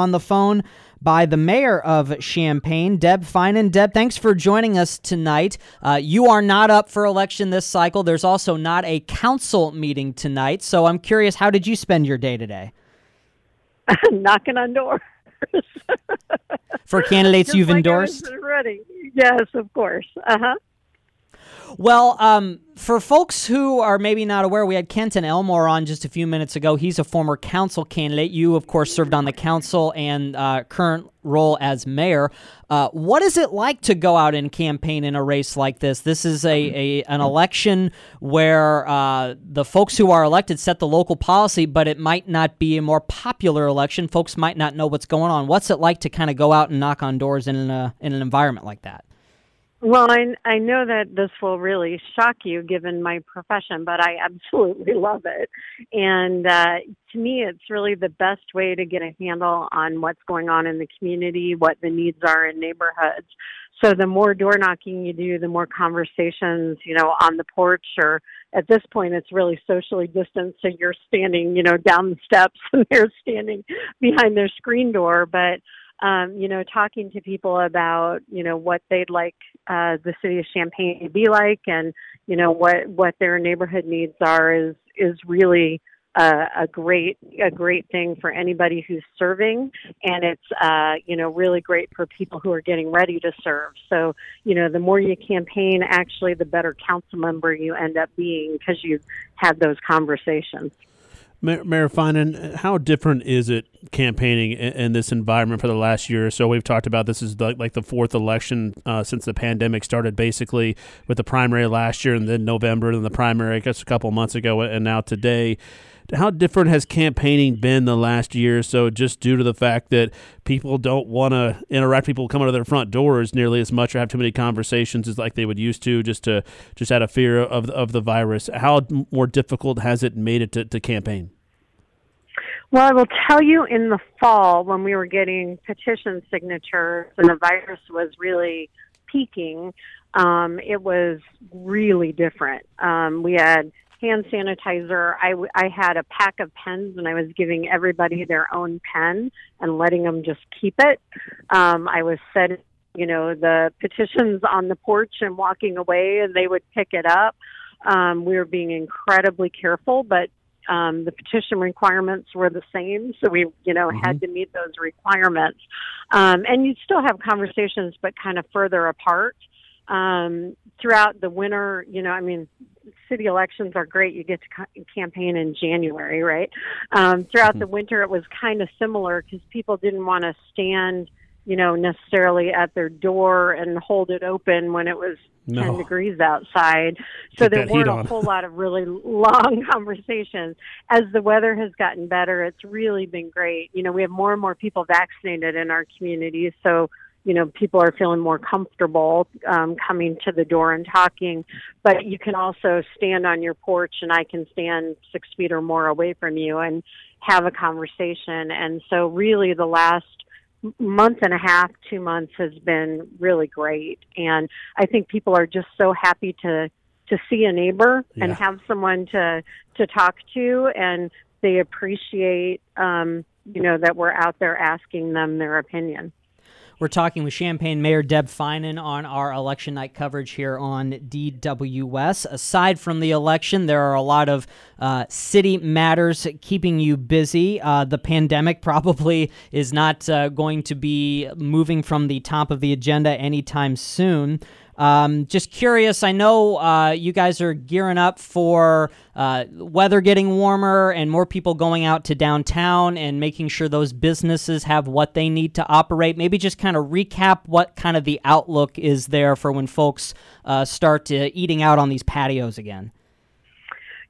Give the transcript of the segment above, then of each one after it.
on the phone by the mayor of Champaign, Deb Feinen. Deb, thanks for joining us tonight. Uh, you are not up for election this cycle. There's also not a council meeting tonight. So I'm curious, how did you spend your day today? Knocking on doors. for candidates you've like endorsed? Ready. Yes, of course. Uh huh. Well, um, for folks who are maybe not aware, we had Kenton Elmore on just a few minutes ago. He's a former council candidate. You, of course, served on the council and uh, current role as mayor. Uh, what is it like to go out and campaign in a race like this? This is a, a an election where uh, the folks who are elected set the local policy, but it might not be a more popular election. Folks might not know what's going on. What's it like to kind of go out and knock on doors in, a, in an environment like that? Well, I, I know that this will really shock you given my profession, but I absolutely love it. And uh, to me, it's really the best way to get a handle on what's going on in the community, what the needs are in neighborhoods. So the more door knocking you do, the more conversations, you know, on the porch or at this point it's really socially distanced. So you're standing, you know, down the steps and they're standing behind their screen door. But um, you know, talking to people about, you know, what they'd like uh, the city of Champaign to be like, and you know what what their neighborhood needs are is is really uh, a great a great thing for anybody who's serving, and it's uh, you know really great for people who are getting ready to serve. So you know, the more you campaign, actually, the better council member you end up being because you've had those conversations. Mayor Feinen, how different is it campaigning in, this environment for the last year or so? We've talked about this is like, like the fourth election uh, since the pandemic started, basically with the primary last year and then November, and the primary, I guess, a couple months ago, and now today how different has campaigning been the last year or so just due to the fact that people don't want to interact people come out of their front doors nearly as much or have too many conversations as like they would used to just to just out of fear of, of the virus how more difficult has it made it to, to campaign well, I will tell you in the fall when we were getting petition signatures and the virus was really peaking, um, it was really different. Um, we had hand sanitizer. I, I had a pack of pens and I was giving everybody their own pen and letting them just keep it. Um, I was setting, you know, the petitions on the porch and walking away and they would pick it up. Um, we were being incredibly careful, but um, the petition requirements were the same, so we, you know, mm-hmm. had to meet those requirements. Um, and you'd still have conversations, but kind of further apart. Um, throughout the winter, you know, I mean, city elections are great. You get to ca- campaign in January, right? Um, throughout mm-hmm. the winter, it was kind of similar because people didn't want to stand, you know, necessarily at their door and hold it open when it was no. 10 degrees outside. So there weren't a whole lot of really long conversations. As the weather has gotten better, it's really been great. You know, we have more and more people vaccinated in our community. So you know people are feeling more comfortable um, coming to the door and talking but you can also stand on your porch and i can stand six feet or more away from you and have a conversation. And so really the last month and a half two months has been really great. And i think people are just so happy to to see a neighbor yeah. and have someone to to talk to and they appreciate um you know that we're out there asking them their opinion we're talking with Champaign Mayor Deb Feinen on our election night coverage here on DWS. Aside from the election, there are a lot of uh, city matters keeping you busy. Uh, the pandemic probably is not uh, going to be moving from the top of the agenda anytime soon. Um, just curious, I know uh, you guys are gearing up for uh, weather getting warmer and more people going out to downtown and making sure those businesses have what they need to operate. Maybe just kind of recap what kind of the outlook is there for when folks uh, start eating out on these patios again.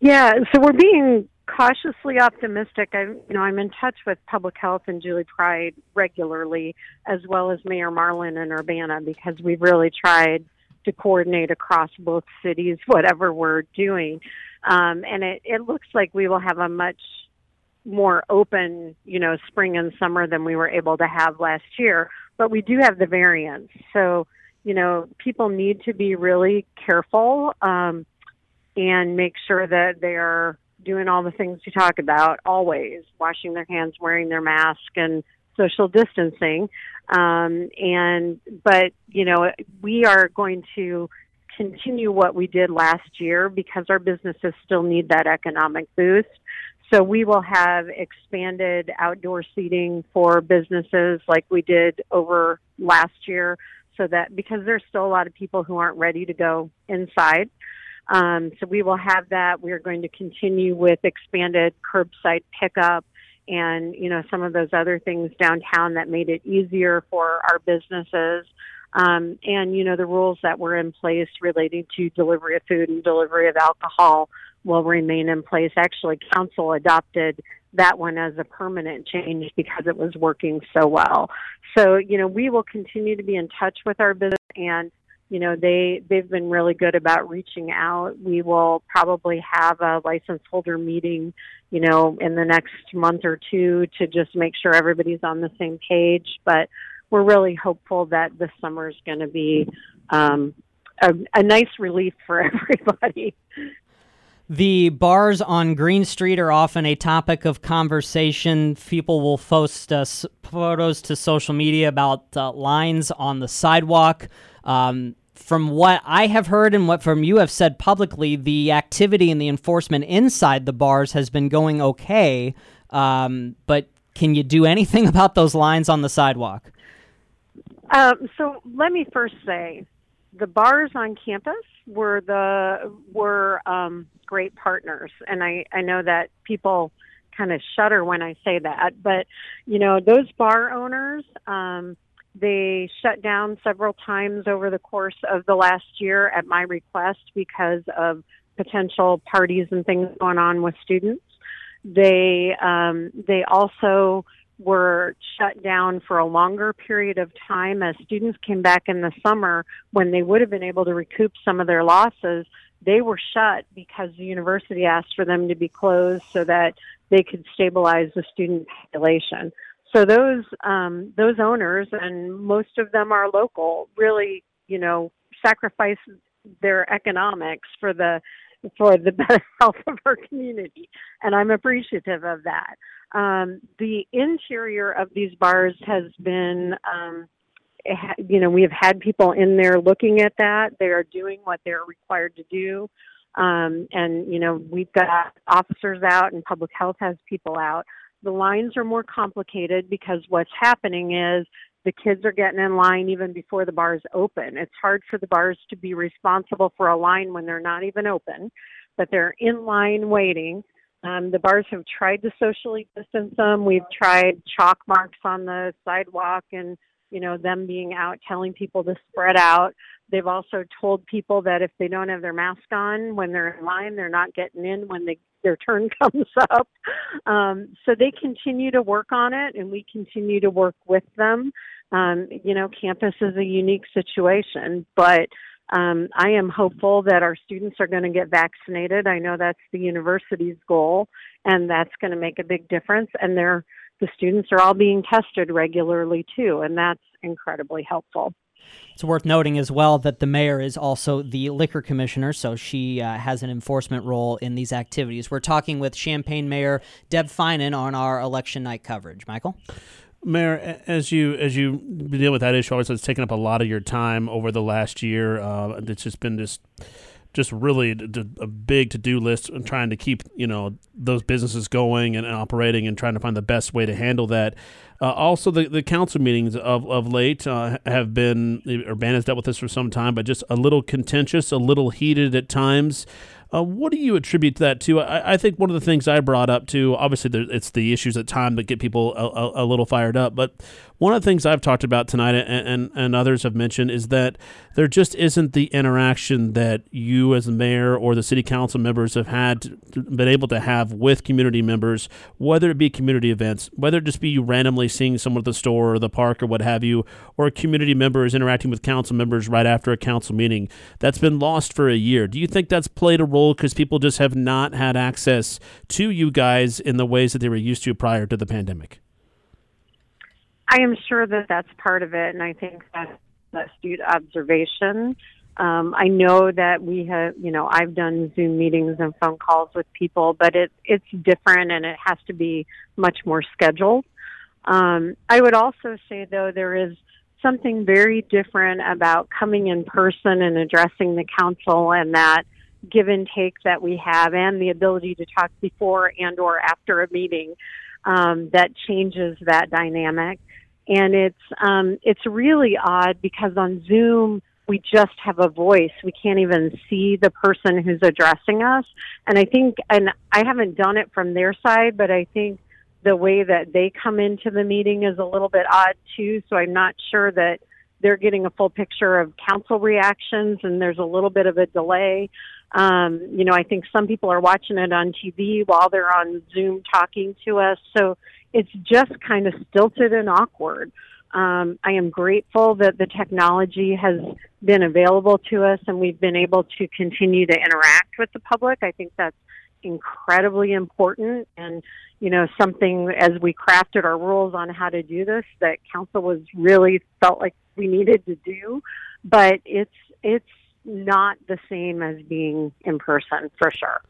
Yeah, so we're being cautiously optimistic. I, you know, I'm in touch with public health and Julie Pryde regularly, as well as Mayor Marlin and Urbana, because we've really tried to coordinate across both cities, whatever we're doing. Um, and it, it looks like we will have a much more open, you know, spring and summer than we were able to have last year. But we do have the variants. So, you know, people need to be really careful um, and make sure that they are doing all the things you talk about always washing their hands, wearing their mask, and social distancing. Um, and but you know we are going to continue what we did last year because our businesses still need that economic boost. So we will have expanded outdoor seating for businesses like we did over last year so that because there's still a lot of people who aren't ready to go inside. Um, so we will have that. We're going to continue with expanded curbside pickup and you know some of those other things downtown that made it easier for our businesses. Um, and you know the rules that were in place relating to delivery of food and delivery of alcohol will remain in place. Actually, council adopted that one as a permanent change because it was working so well. So you know we will continue to be in touch with our business and you know they they've been really good about reaching out. We will probably have a license holder meeting you know in the next month or two to just make sure everybody's on the same page. But we're really hopeful that this summer is going to be um, a, a nice relief for everybody the bars on Green Street are often a topic of conversation. People will post uh, photos to social media about uh, lines on the sidewalk. Um, from what I have heard and what from you have said publicly, the activity and the enforcement inside the bars has been going okay. Um, but can you do anything about those lines on the sidewalk? Um, so let me first say, the bars on campus were the um, great partners, and I I know that people kind of shudder when I say that, but you know those bar owners. Um, they shut down several times over the course of the last year at my request because of potential parties and things going on with students. They um, they also were shut down for a longer period of time as students came back in the summer when they would have been able to recoup some of their losses. They were shut because the university asked for them to be closed so that they could stabilize the student population so those um, those owners, and most of them are local, really, you know, sacrifice their economics for the for the better health of our community, and I'm appreciative of that. Um, the interior of these bars has been, um, you know, we have had people in there looking at that. They are doing what they're required to do. Um, and you know we've got officers out and public health has people out the lines are more complicated because what's happening is the kids are getting in line even before the bars open. It's hard for the bars to be responsible for a line when they're not even open, but they're in line waiting. Um, the bars have tried to socially distance them. We've tried chalk marks on the sidewalk and you know them being out telling people to spread out. They've also told people that if they don't have their mask on when they're in line, they're not getting in when they, their turn comes up. Um, so they continue to work on it, and we continue to work with them. Um, you know, campus is a unique situation, but um, I am hopeful that our students are going to get vaccinated. I know that's the university's goal, and that's going to make a big difference. And they're the students are all being tested regularly too, and that's incredibly helpful. It's worth noting as well that the mayor is also the liquor commissioner, so she uh, has an enforcement role in these activities. We're talking with Champaign Mayor Deb Feinen on our election night coverage. Michael? Mayor, as you as you deal with that issue, obviously it's taken up a lot of your time over the last year. Uh, it's just been just just really a big to do list and trying to keep you know those businesses going and operating and trying to find the best way to handle that. Uh, also, the, the council meetings of, of late uh, have been, Urbana has dealt with this for some time, but just a little contentious, a little heated at times. Uh, what do you attribute that to? I, I, think one of the things I brought up to, obviously, there, it's the issues at time that get people a, a, a, little fired up. But one of the things I've talked about tonight and, and, and others have mentioned is that there just isn't the interaction that you as a mayor or the city council members have had been able to have with community members, whether it be community events, whether it just be you randomly seeing someone at the store or the park or what have you, or a community member is interacting with council members right after a council meeting. That's been lost for a year. Do you think that's played a role because people just have not had access to you guys in the ways that they were used to prior to the pandemic? I am sure that that's part of it, and I think that's astute observation. Um, I know that we have, you know, I've done Zoom meetings and phone calls with people, but it it's different and it has to be much more scheduled. Um, I would also say, though, there is something very different about coming in person and addressing the council and that give and take that we have and the ability to talk before and or after a meeting um, that changes that dynamic and it's um, it's really odd because on zoom we just have a voice we can't even see the person who's addressing us and i think and i haven't done it from their side but i think the way that they come into the meeting is a little bit odd too. So I'm not sure that they're getting a full picture of council reactions, and there's a little bit of a delay. Um, you know, I think some people are watching it on TV while they're on Zoom talking to us. So it's just kind of stilted and awkward. Um, I am grateful that the technology has been available to us and we've been able to continue to interact with the public. I think that's incredibly important and you know something as we crafted our rules on how to do this that council was really felt like we needed to do but it's it's not the same as being in person for sure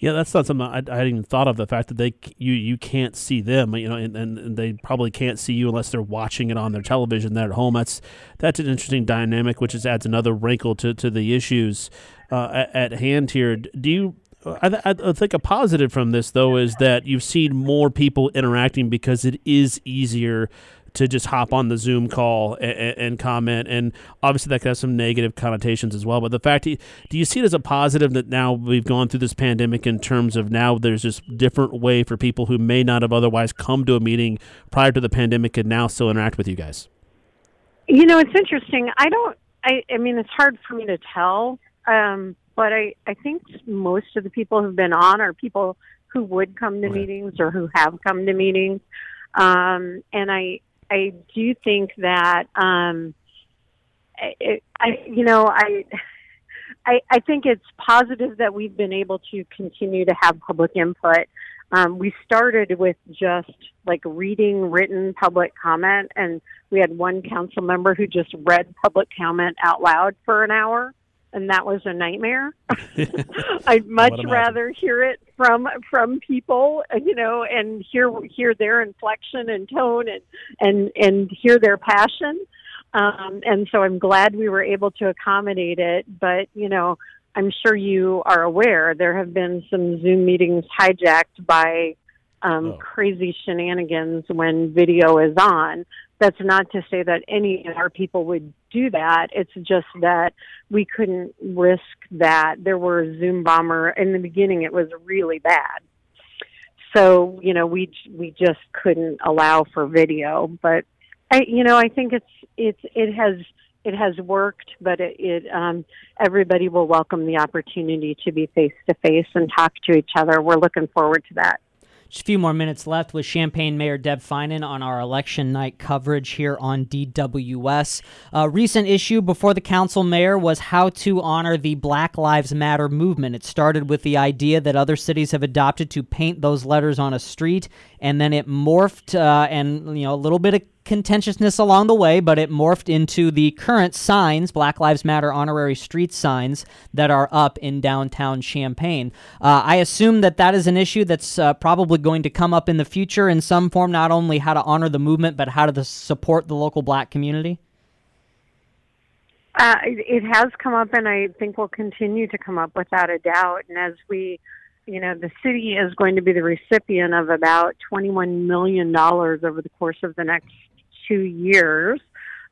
yeah, that's not something I, I hadn't even thought of. The fact that they you you can't see them, you know, and, and, they probably can't see you unless they're watching it on their television there at home. That's that's an interesting dynamic, which just adds another wrinkle to, to the issues uh, at, at hand here. Do you I, I, think a positive from this though is that you've seen more people interacting because it is easier to just hop on the Zoom call and, and, comment, and obviously that has some negative connotations as well. But the fact, do you see it as a positive that now we've gone through this pandemic in terms of now there's this different way for people who may not have otherwise come to a meeting prior to the pandemic and now still interact with you guys? You know, it's interesting. I don't. I. I mean, it's hard for me to tell. Um, but I, I think most of the people who've been on are people who would come to okay. meetings or who have come to meetings. Um, and I, I do think that, um, I, I, you know, I, I, I think it's positive that we've been able to continue to have public input. Um, we started with just like reading written public comment, and we had one council member who just read public comment out loud for an hour and that was a nightmare. I'd much rather hear it from from people, you know, and hear hear their inflection and tone and and and hear their passion. Um, and so I'm glad we were able to accommodate it. But you know, I'm sure you are aware there have been some Zoom meetings hijacked by um, oh. crazy shenanigans when video is on. That's not to say that any of our people would do that. It's just that we couldn't risk that. There were Zoom bomber in the beginning. It was really bad. So you know we we just couldn't allow for video. But I you know I think it's it's it has it has worked, but it, it um, everybody will welcome the opportunity to be face to face and talk to each other. We're looking forward to that. Just a few more minutes left with Champaign Mayor Deb Feinen on our election night coverage here on DWS. A recent issue before the council mayor was how to honor the Black Lives Matter movement. It started with the idea that other cities have adopted to paint those letters on a street, and then it morphed uh, and you know a little bit of contentiousness along the way, but it morphed into the current signs, Black Lives Matter honorary street signs, that are up in downtown Champaign. Uh, I assume that that is an issue that's uh, probably going to come up in the future in some form, not only how to honor the movement, but how to support the local black community. Uh, it has come up, and I think will continue to come up without a doubt. And as we you know, the city is going to be the recipient of about $21 million over the course of the next two years.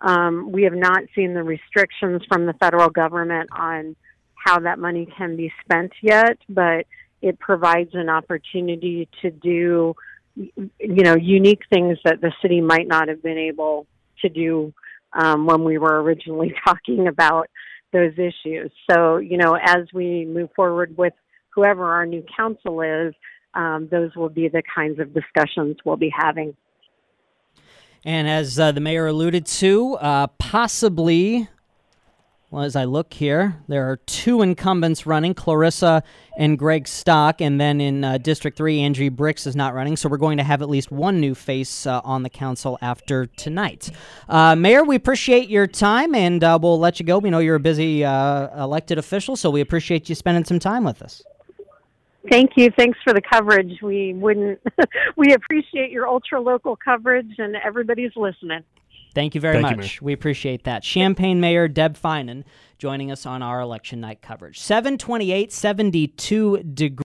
Um, we have not seen the restrictions from the federal government on how that money can be spent yet, but it provides an opportunity to do, you know, unique things that the city might not have been able to do um, when we were originally talking about those issues. So, you know, as we move forward with whoever our new council is, um, those will be the kinds of discussions we'll be having. And as uh, the mayor alluded to, uh, possibly, well, as I look here, there are two incumbents running, Clarissa and Greg Stock. And then in uh, District 3, Angie Brix is not running. So we're going to have at least one new face uh, on the council after tonight. Uh, mayor, we appreciate your time and uh, we'll let you go. We know you're a busy elected official, so we appreciate you spending some time with us. Thank you. Thanks for the coverage. We wouldn't. we appreciate your ultra local coverage, and everybody's listening. Thank you very Thank you, much. we appreciate that. Champaign Mayor Deb Feinen joining us on our election night coverage. 728, 72 degrees.